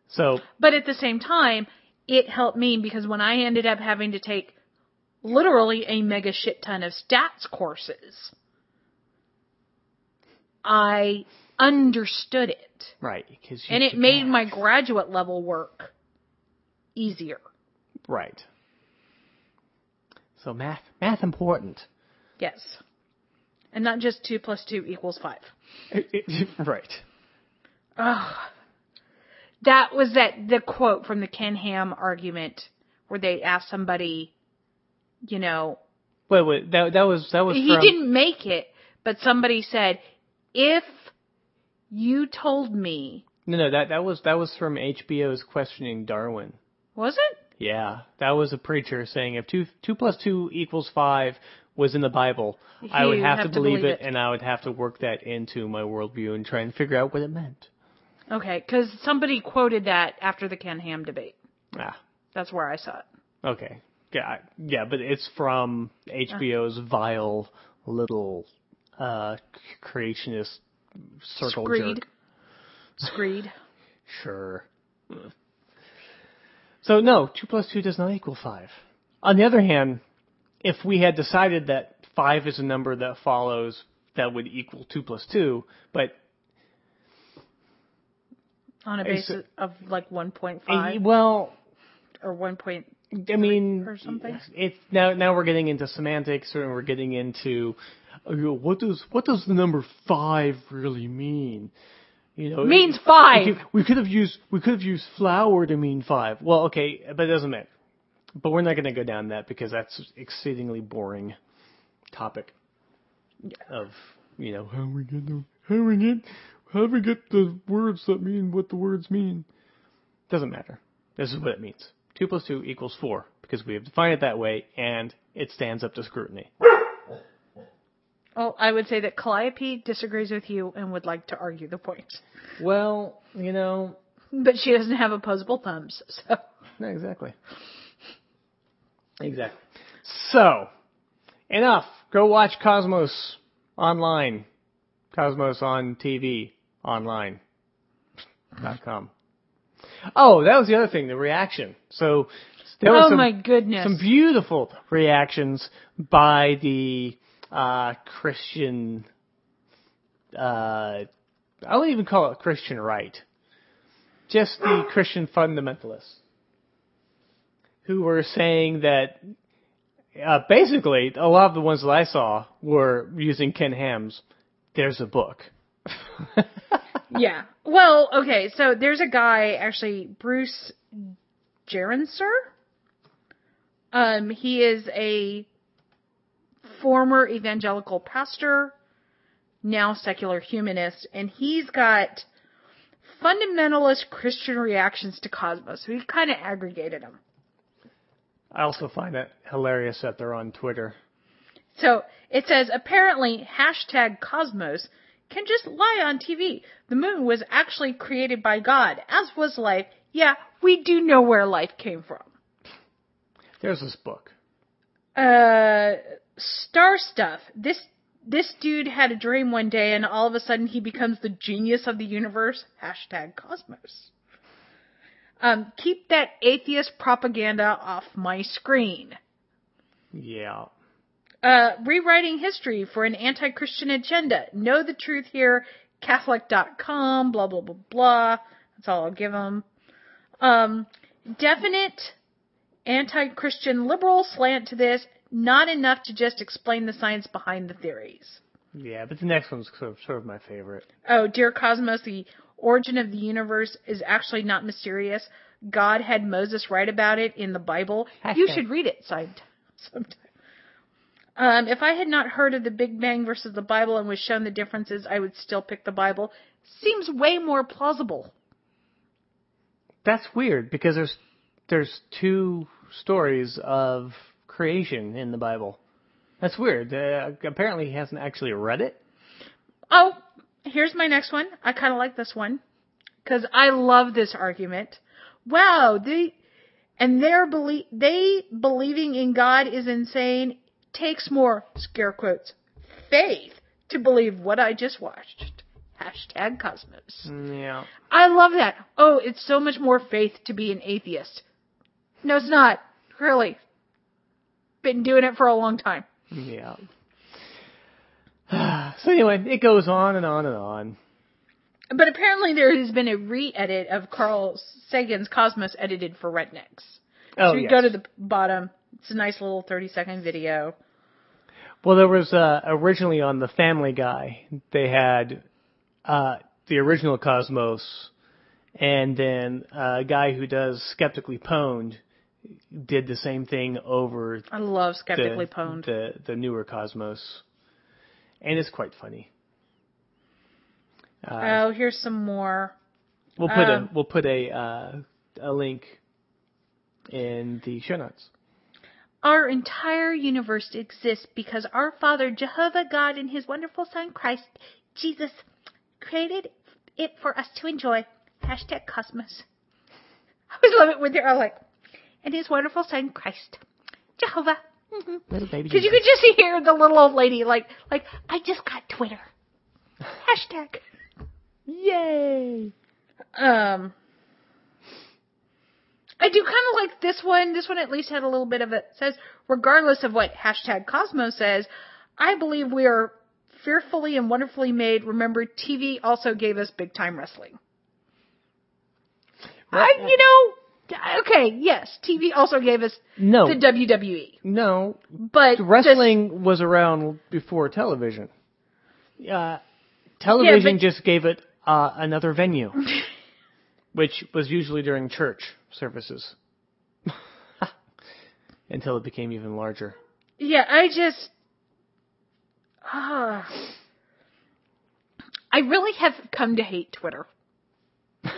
So, But at the same time, it helped me because when I ended up having to take literally a mega shit ton of stats courses, I understood it. right. Cause And it made math. my graduate level work easier. Right. So math, math important. Yes. And not just 2 plus 2 equals 5. [LAUGHS] right. That was that the quote from the Ken Ham argument where they asked somebody, you know, Wait, wait, that, that was, that was he from, didn't make it, but somebody said, if you told me, no, no, that, that was, that was from HBO's questioning Darwin. was it? Yeah, that was a preacher saying if two two plus two equals five was in the Bible, I would have, have to to believe, believe it, it. and I would have to work that into my worldview and try and figure out what it meant. Okay, because somebody quoted that after the Ken Ham debate. Ah, That's where I saw it. okay, yeah, yeah, but it's from HBO's vile little uh creationist circle Screed. jerk. Screed. [LAUGHS] Sure. So no, two plus two does not equal five. On the other hand, if we had decided that five is a number that follows that would equal two plus two, but On a basis of like eh, 1.5 well, or 1. Point, I mean, or something? It's now now we're getting into semantics and we're getting into uh, you know, what does what does the number five really mean? You know, Means five. we could have used we could have used flower to mean five. Well, okay, but it doesn't matter. But we're not going to go down that because that's exceedingly boring topic of you know how we get the how we get how we get the words that mean what the words mean. Doesn't matter. This is what it means. Two plus two equals four because we have defined it that way, and it stands up to scrutiny. Well, I would say that Calliope disagrees with you and would like to argue the point. Well, you know, But she doesn't have opposable thumbs, so. [LAUGHS] no, exactly. Exactly. So, enough. Go watch Cosmos online. Cosmos on TV online. Dot com. Oh, that was the other thing, the reaction. So there was Oh some, my goodness. some beautiful reactions by the uh, Christian. Uh, I wouldn't even call it Christian right. Just the Christian fundamentalists who were saying that uh, basically a lot of the ones that I saw were using Ken Ham's "There's a book." [LAUGHS] Yeah. Well, okay, so there's a guy, actually, Bruce Gerencser. Um, he is a former evangelical pastor, now secular humanist, and he's got fundamentalist Christian reactions to Cosmos. So he kind of aggregated them. I also find it hilarious that they're on Twitter. So it says apparently hashtag Cosmos can just lie on TV. The moon was actually created by God, as was life. Yeah, we do know where life came from. There's this book. Uh, star stuff. This this dude had a dream one day, and all of a sudden he becomes the genius of the universe. Hashtag Cosmos. Um, keep that atheist propaganda off my screen. Yeah. Uh, rewriting history for an anti-Christian agenda. Know the truth here. Catholic.com. Blah blah blah blah. That's all I'll give them. Um, definite anti-Christian liberal slant to this. Not enough to just explain the science behind the theories. Yeah, but the next one's sort of, sort of my favorite. Oh, dear Cosmos, the origin of the universe is actually not mysterious. God had Moses write about it in the Bible. You should read it sometime. [LAUGHS] sometime. Um, if I had not heard of the Big Bang versus the Bible and was shown the differences, I would still pick the Bible. Seems way more plausible. That's weird because there's there's two stories of creation in the Bible. That's weird. Uh, apparently, he hasn't actually read it. Oh, here's my next one. I kind of like this one because I love this argument. Wow, they and their belie- they believing in God is insane. Takes more scare quotes faith to believe what I just watched. Hashtag Cosmos. Yeah. I love that. Oh, it's so much more faith to be an atheist. No, it's not. Really. Been doing it for a long time. Yeah. [SIGHS] so anyway, it goes on and on and on. But apparently there has been a re-edit of Carl Sagan's Cosmos edited for Rednecks. Oh, so you yes. go to the bottom. It's a nice little 30 second video. Well, there was uh, originally on the Family Guy, they had uh, the original Cosmos, and then a guy who does Skeptically Pwned did the same thing over I love the, Skeptically Pwned. the the newer Cosmos, and it's quite funny. Uh, oh, here's some more. we'll put um, a we'll put a uh, a link in the show notes. Our entire universe exists because our Father, Jehovah God, and His wonderful Son, Christ, Jesus, created it for us to enjoy. Hashtag Cosmos. [LAUGHS] I always love it when they're all like, and His wonderful Son, Christ, Jehovah. hmm Little baby. Because you could just hear the little old lady like, like, I just got Twitter. [LAUGHS] Hashtag. Yay! Um, I do kind of like this one. This one at least had a little bit of it. Says, regardless of what hashtag Cosmos says, I believe we are fearfully and wonderfully made. Remember, TV also gave us big time wrestling. I, you know, okay, yes, TV also gave us No, the WWE, no. but Wrestling was around before television. Uh, television but- just gave it uh, another venue, [LAUGHS] which was usually during church services. [LAUGHS] Until it became even larger. Yeah, I just. ah. I really have come to hate Twitter. [LAUGHS]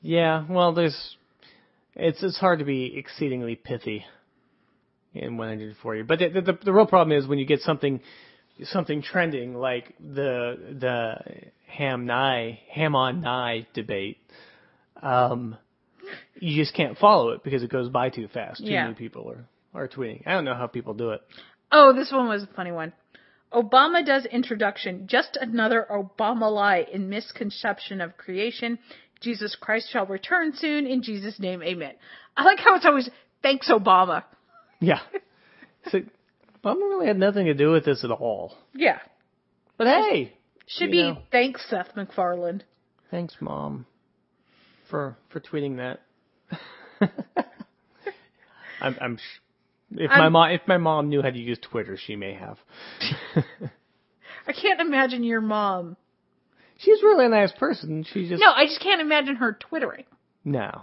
Yeah, well, there's. It's it's hard to be exceedingly pithy in 140. But the, the the real problem is when you get something something trending like the the ham nye ham on nye debate. Um, you just can't follow it because it goes by too fast. Too Yeah. many people are are tweeting. I don't know how people do it. Oh, this one was a funny one. Obama does introduction. Just another Obama lie in misconception of creation. Jesus Christ shall return soon. In Jesus' name, amen. I like how it's always, thanks, Obama. Yeah. So Obama really had nothing to do with this at all. Yeah. But hey, Should be, know. thanks, Seth MacFarlane. Thanks, mom, for for tweeting that. [LAUGHS] I'm, I'm sh- if my I'm- mom if my mom knew how to use Twitter, she may have. [LAUGHS] I can't imagine your mom. She's really a nice person. She just No, I just can't imagine her twittering. no,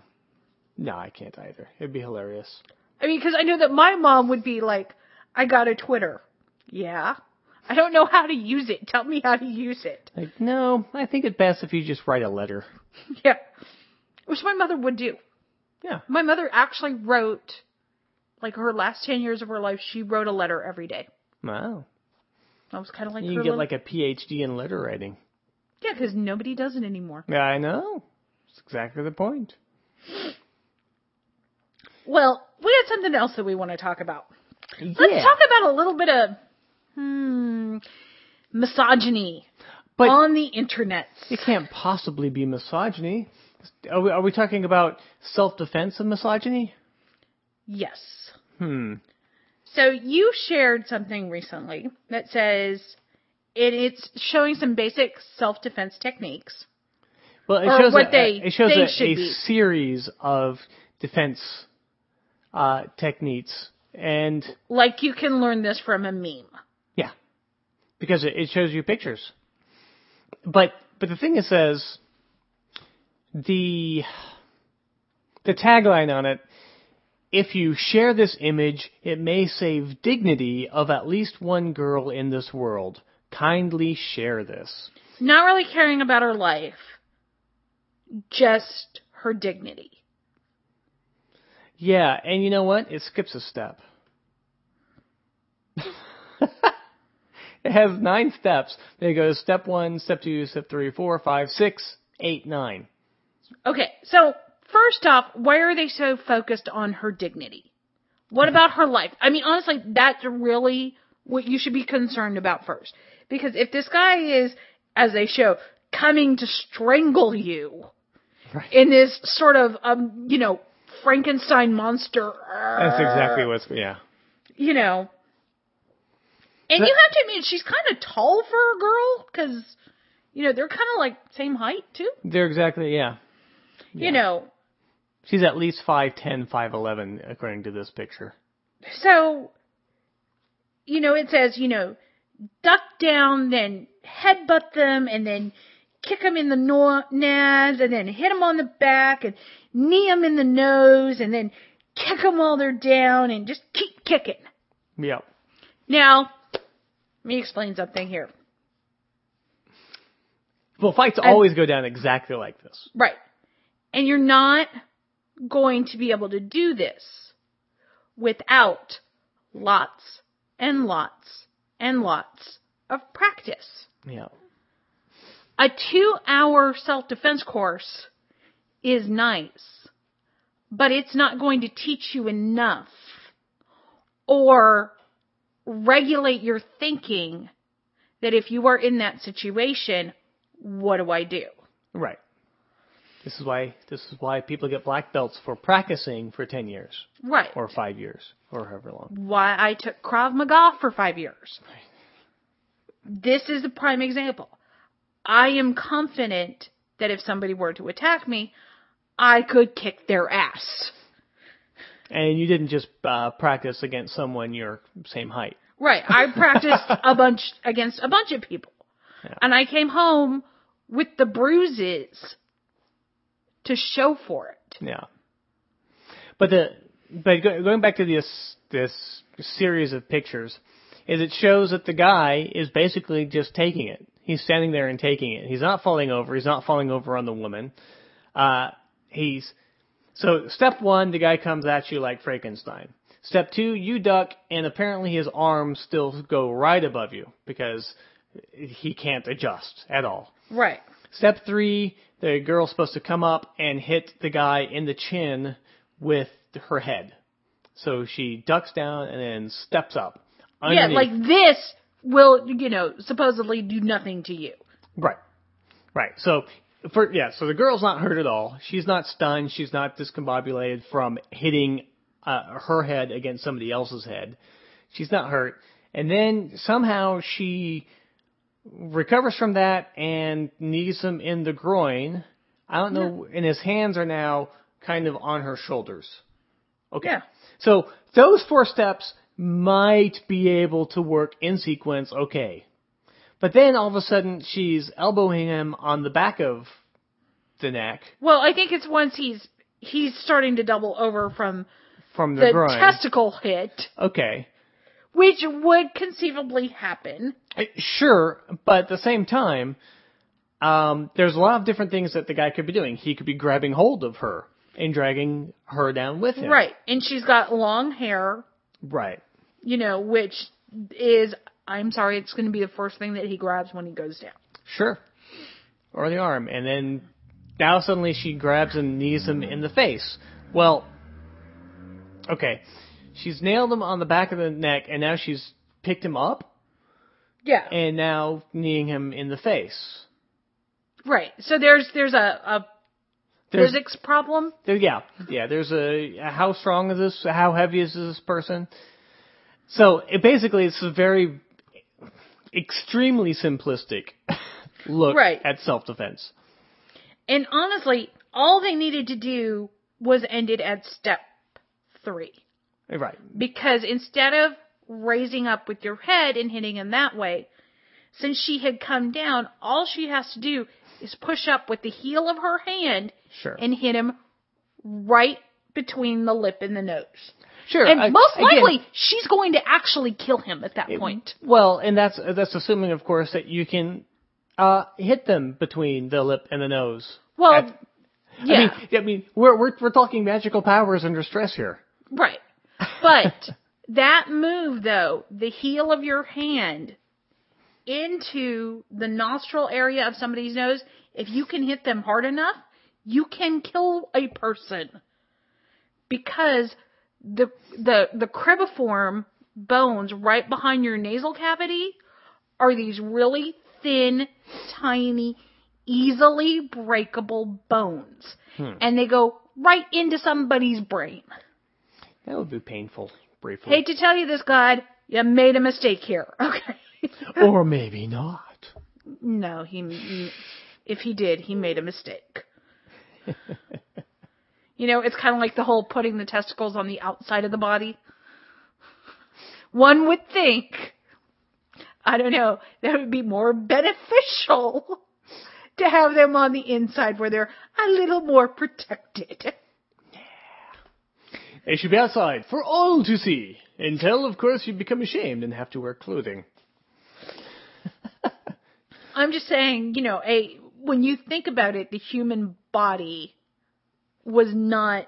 no, I can't either. It'd be hilarious. I mean, because I know that my mom would be like, I got a Twitter. Yeah. I don't know how to use it. Tell me how to use it. Like, no, I think it's best if you just write a letter. [LAUGHS] Yeah. Which my mother would do. Yeah, My mother actually wrote, like her last 10 years of her life, she wrote a letter every day. wow. That was kind of like You her can get little- like a PhD in letter writing. Yeah, because nobody does it anymore. Yeah, I know. It's exactly the point. Well, we had something else that we want to talk about. Yeah. Let's talk about a little bit of, hmm, misogyny But- on the internet. It can't possibly be misogyny. Are we, are we talking about self-defense of misogyny? Yes. Hmm. So you shared something recently that says it, it's showing some basic self-defense techniques. Well, it shows what a, they it shows think a, a series of defense uh, techniques, and Like you can learn this from a meme. yeah, because it, shows you pictures. But but the thing it says the the tagline on it. If you share this image, it may save dignity of at least one girl in this world. Kindly share this. Not really caring about her life, just her dignity. Yeah, and you know what? It skips a step. [LAUGHS] it has nine steps. They go step one, step two, step three, four, five, six, eight, nine. Okay, so first off, why are they so focused on her dignity? What about her life? I mean, honestly, that's really what you should be concerned about first. Because if this guy is, as they show, coming to strangle you Right. in this sort of, um, you know, Frankenstein monster, That's exactly what's yeah. you know. And you have to admit, she's kind of tall for a girl, because, you know, they're kind of like same height too. They're exactly yeah. You know, She's at least five ten, five eleven according to this picture. So, you know, it says, you know, duck down, then headbutt them, and then kick them in the no- nads, and then hit them on the back, and knee them in the nose, and then kick them while they're down, and just keep kicking. Yep. Now, let me explain something here. Well, fights always go down exactly like this. Right. And you're not going to be able to do this without lots and lots and lots of practice. Yeah. A two hour self defense course is nice, but it's not going to teach you enough or regulate your thinking that if you are in that situation, what do I do? Right. This is why this is why people get black belts for practicing for ten years Right. or five years or however long. why I took Krav Maga for five years. This is a prime example. I am confident that if somebody were to attack me, I could kick their ass. And you didn't just uh, practice against someone your same height. Right. I [LAUGHS] practiced a bunch against a bunch of people. Yeah. And I came home with the bruises to show for it. Yeah. But the but going back to this this series of pictures, is it shows that the guy is basically just taking it. He's standing there and taking it. He's not falling over. He's not falling over on the woman. Uh, he's so step one, the guy comes at you like Frankenstein. Step two, you duck, and apparently his arms still go right above you because he can't adjust at all. Right. Step three, the girl's supposed to come up and hit the guy in the chin with her head. So she ducks down and then steps up. Yeah, like this will, you know, supposedly do nothing to you. Right. Right. So for yeah, so the girl's not hurt at all. She's not stunned. She's not discombobulated from hitting uh, her head against somebody else's head. She's not hurt. And then somehow she recovers from that and knees him in the groin. I don't know. And his hands are now kind of on her shoulders. Okay. Yeah. So those four steps might be able to work in sequence okay. But then all of a sudden she's elbowing him on the back of the neck Well, I think it's once he's he's starting to double over from from the, the testicle hit, okay. which would conceivably happen. Uh, Sure, but at the same time, um, there's a lot of different things that the guy could be doing. He could be grabbing hold of her and dragging her down with him. Right. And she's got long hair, Right. you know, which is I'm sorry, it's going to be the first thing that he grabs when he goes down. Sure. Or the arm. And then now suddenly she grabs and knees him in the face. Well, okay. She's nailed him on the back of the neck and now she's picked him up Yeah. and now kneeing him in the face. right. So there's there's a, a There's, physics problem. there, yeah, yeah, there's a, how strong is this, how heavy is this person? So it basically it's a very extremely simplistic [LAUGHS] look Right. at self-defense. And honestly, all they needed to do was end it at step three. Right. Because instead of raising up with your head and hitting him that way, since she had come down, all she has to do is push up with the heel of her hand Sure. and hit him right between the lip and the nose. Sure. And I- most again, likely, she's going to actually kill him at that point. Well, and that's that's assuming, of course, that you can uh, hit them between the lip and the nose. Well, At- yeah, I mean, I mean, we're we're we're talking magical powers under stress here. right. But [LAUGHS] that move, though, the heel of your hand into the nostril area of somebody's nose, if you can hit them hard enough, you can kill a person because the the the cribriform bones right behind your nasal cavity are these really thin, tiny, easily breakable bones, hmm. and they go right into somebody's brain. That would be painful, briefly. Hate to tell you this, God, you made a mistake here. [LAUGHS] Okay. or maybe not. no, he, if he did, he made a mistake. [LAUGHS] you know, it's kind of like the whole putting the testicles on the outside of the body. One would think, I don't know, that would be more beneficial [LAUGHS] to have them on the inside where they're a little more protected. They should be outside for all to see until, of course, you become ashamed and have to wear clothing. [LAUGHS] I'm just saying, you know, a when you think about it, the human body was not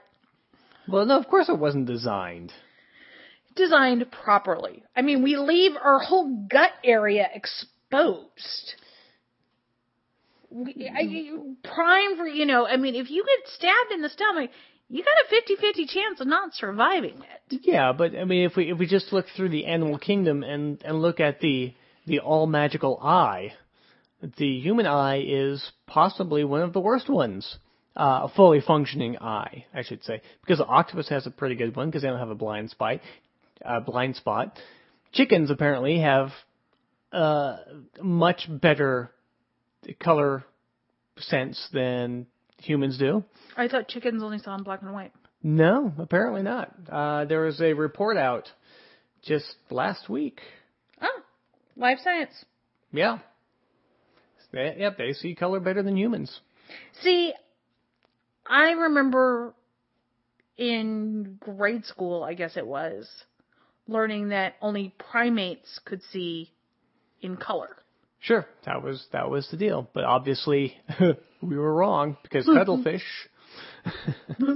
Well, no, of course it wasn't designed. designed properly. I mean, we leave our whole gut area exposed. We, I, prime for, you know, I mean, if you get stabbed in the stomach, you got a 50-50 chance of not surviving it. Yeah, but I mean, if we if we just look through the animal kingdom and and look at the the all magical eye, the human eye is possibly one of the worst ones. Uh, a fully functioning eye, I should say, because the octopus has a pretty good one because they don't have a blind spot. Uh, blind spot. Chickens apparently have uh, much better color sense than humans do. I thought chickens only saw in black and white. No, apparently not. Uh, there was a report out just last week. Oh, life science. Yeah. They, yep, they see color better than humans. See, I remember in grade school, I guess it was, learning that only primates could see in color. Sure, that was that was the deal. But obviously, [LAUGHS] we were wrong because cuttlefish. [LAUGHS]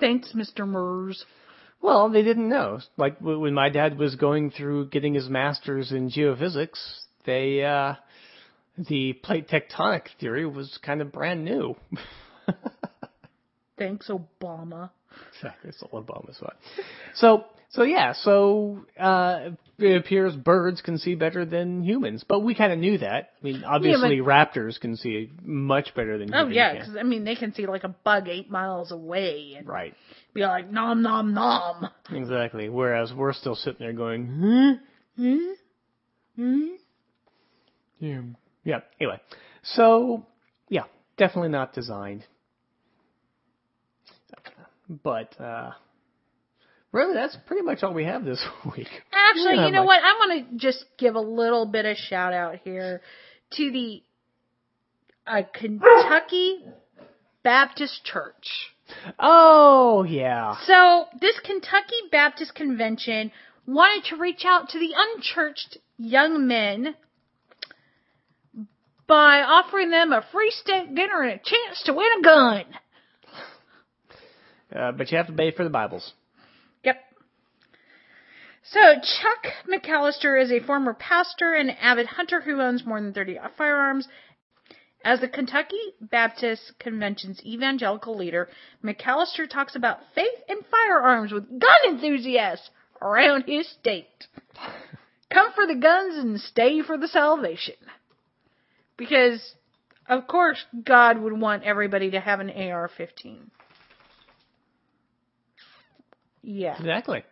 Thanks, Mr. Mers. Well, they didn't know. Like when my dad was going through getting his master's in geophysics, they uh, the plate tectonic theory was kind of brand new. [LAUGHS] Thanks, Obama. Exactly, it's all Obama's fault. So, so yeah, so uh, it appears birds can see better than humans, but we kind of knew that. I mean, obviously, raptors can see much better than humans. Oh yeah, because I mean they can see like a bug eight miles away and Right, be like nom nom nom. exactly. Whereas we're still sitting there going, hmm, Hmm? Hmm? yeah, yeah. Anyway, so yeah, definitely not designed. But uh, really, that's pretty much all we have this [LAUGHS] week. Actually, Yeah, you know Mike. what? I'm gonna just give a little bit of shout out here to the uh, Kentucky Baptist Church. Oh yeah. So this Kentucky Baptist Convention wanted to reach out to the unchurched young men by offering them a free steak dinner and a chance to win a gun. Uh, but you have to pay for the Bibles. Yep. So Chuck McAlister is a former pastor and avid hunter who owns more than 30 firearms. As the Kentucky Baptist Convention's evangelical leader, McAlister talks about faith and firearms with gun enthusiasts around his state. [LAUGHS] Come for the guns and stay for the salvation. Because, of course, God would want everybody to have an AR 15. Yeah. Exactly.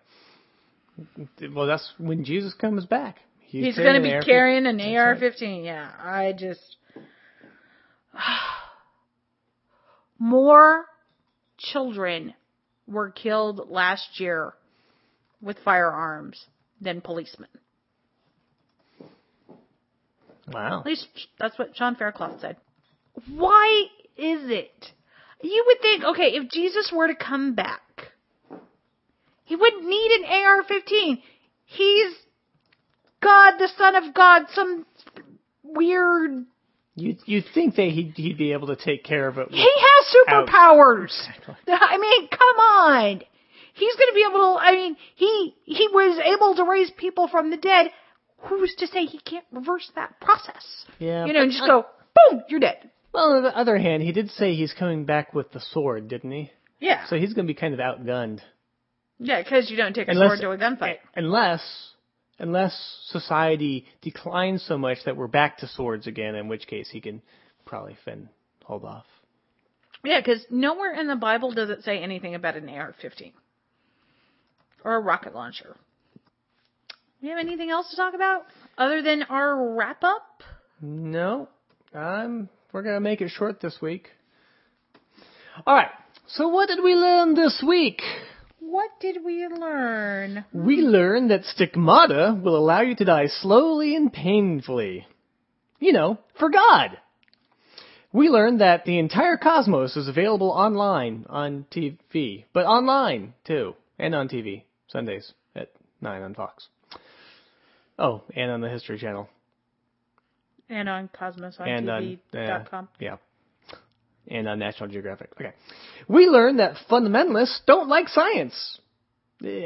Well, that's when Jesus comes back. He's going to be carrying an AR-15. Yeah, I just [SIGHS] more children were killed last year with firearms than policemen. Wow. At least that's what Sean Faircloth said. Why is it? You would think, okay, if Jesus were to come back, he wouldn't need an AR-15. He's God, the Son of God, some weird. You you think that he'd, he'd be able to take care of it? He has superpowers. I mean, come on. He's going to be able to. I mean, he he was able to raise people from the dead. Who's to say he can't reverse that process? Yeah, you know, and just I- go boom, you're dead. Well, on the other hand, he did say he's coming back with the sword, didn't he? Yeah, So he's going to be kind of outgunned. yeah, because you don't take a Unless- sword to a gunfight. Unless, unless society declines so much that we're back to swords again, in which case he can probably fend, hold off. Yeah, because nowhere in the Bible does it say anything about an AR-15 or a rocket launcher. You have anything else to talk about other than our wrap up? No, um, we're gonna make it short this week. All right. So what did we learn this week? What did we learn? We learned that stigmata will allow you to die slowly and painfully. You know, for God. We learned that the entire cosmos is available online on TV, but online too, and on TV Sundays at nine on Fox. Oh, and on the History Channel, And on Cosmos cosmosontv.com. and on uh, yeah, and on National Geographic. Okay, we learned that fundamentalists don't like science.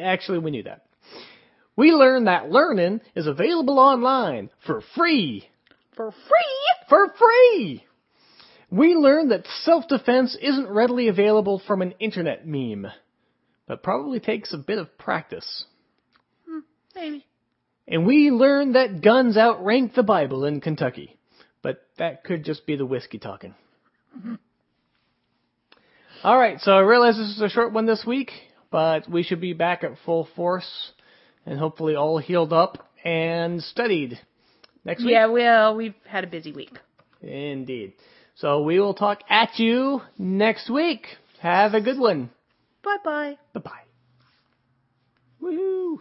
Actually, we knew that. We learned that learning is available online for free. For free? For free! We learned that self-defense isn't readily available from an internet meme, but probably takes a bit of practice. Maybe. And we learned that guns outrank the Bible in Kentucky, but that could just be the whiskey talking. All right, so I realize this is a short one this week, but we should be back at full force and hopefully all healed up and studied next week. Yeah, well, we've had a busy week. Indeed. So we will talk at you next week. Have a good one. Bye bye. Bye bye. Woohoo!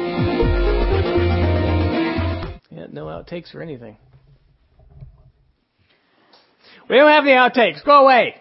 Yeah, no outtakes or anything. We don't have any outtakes. Go away.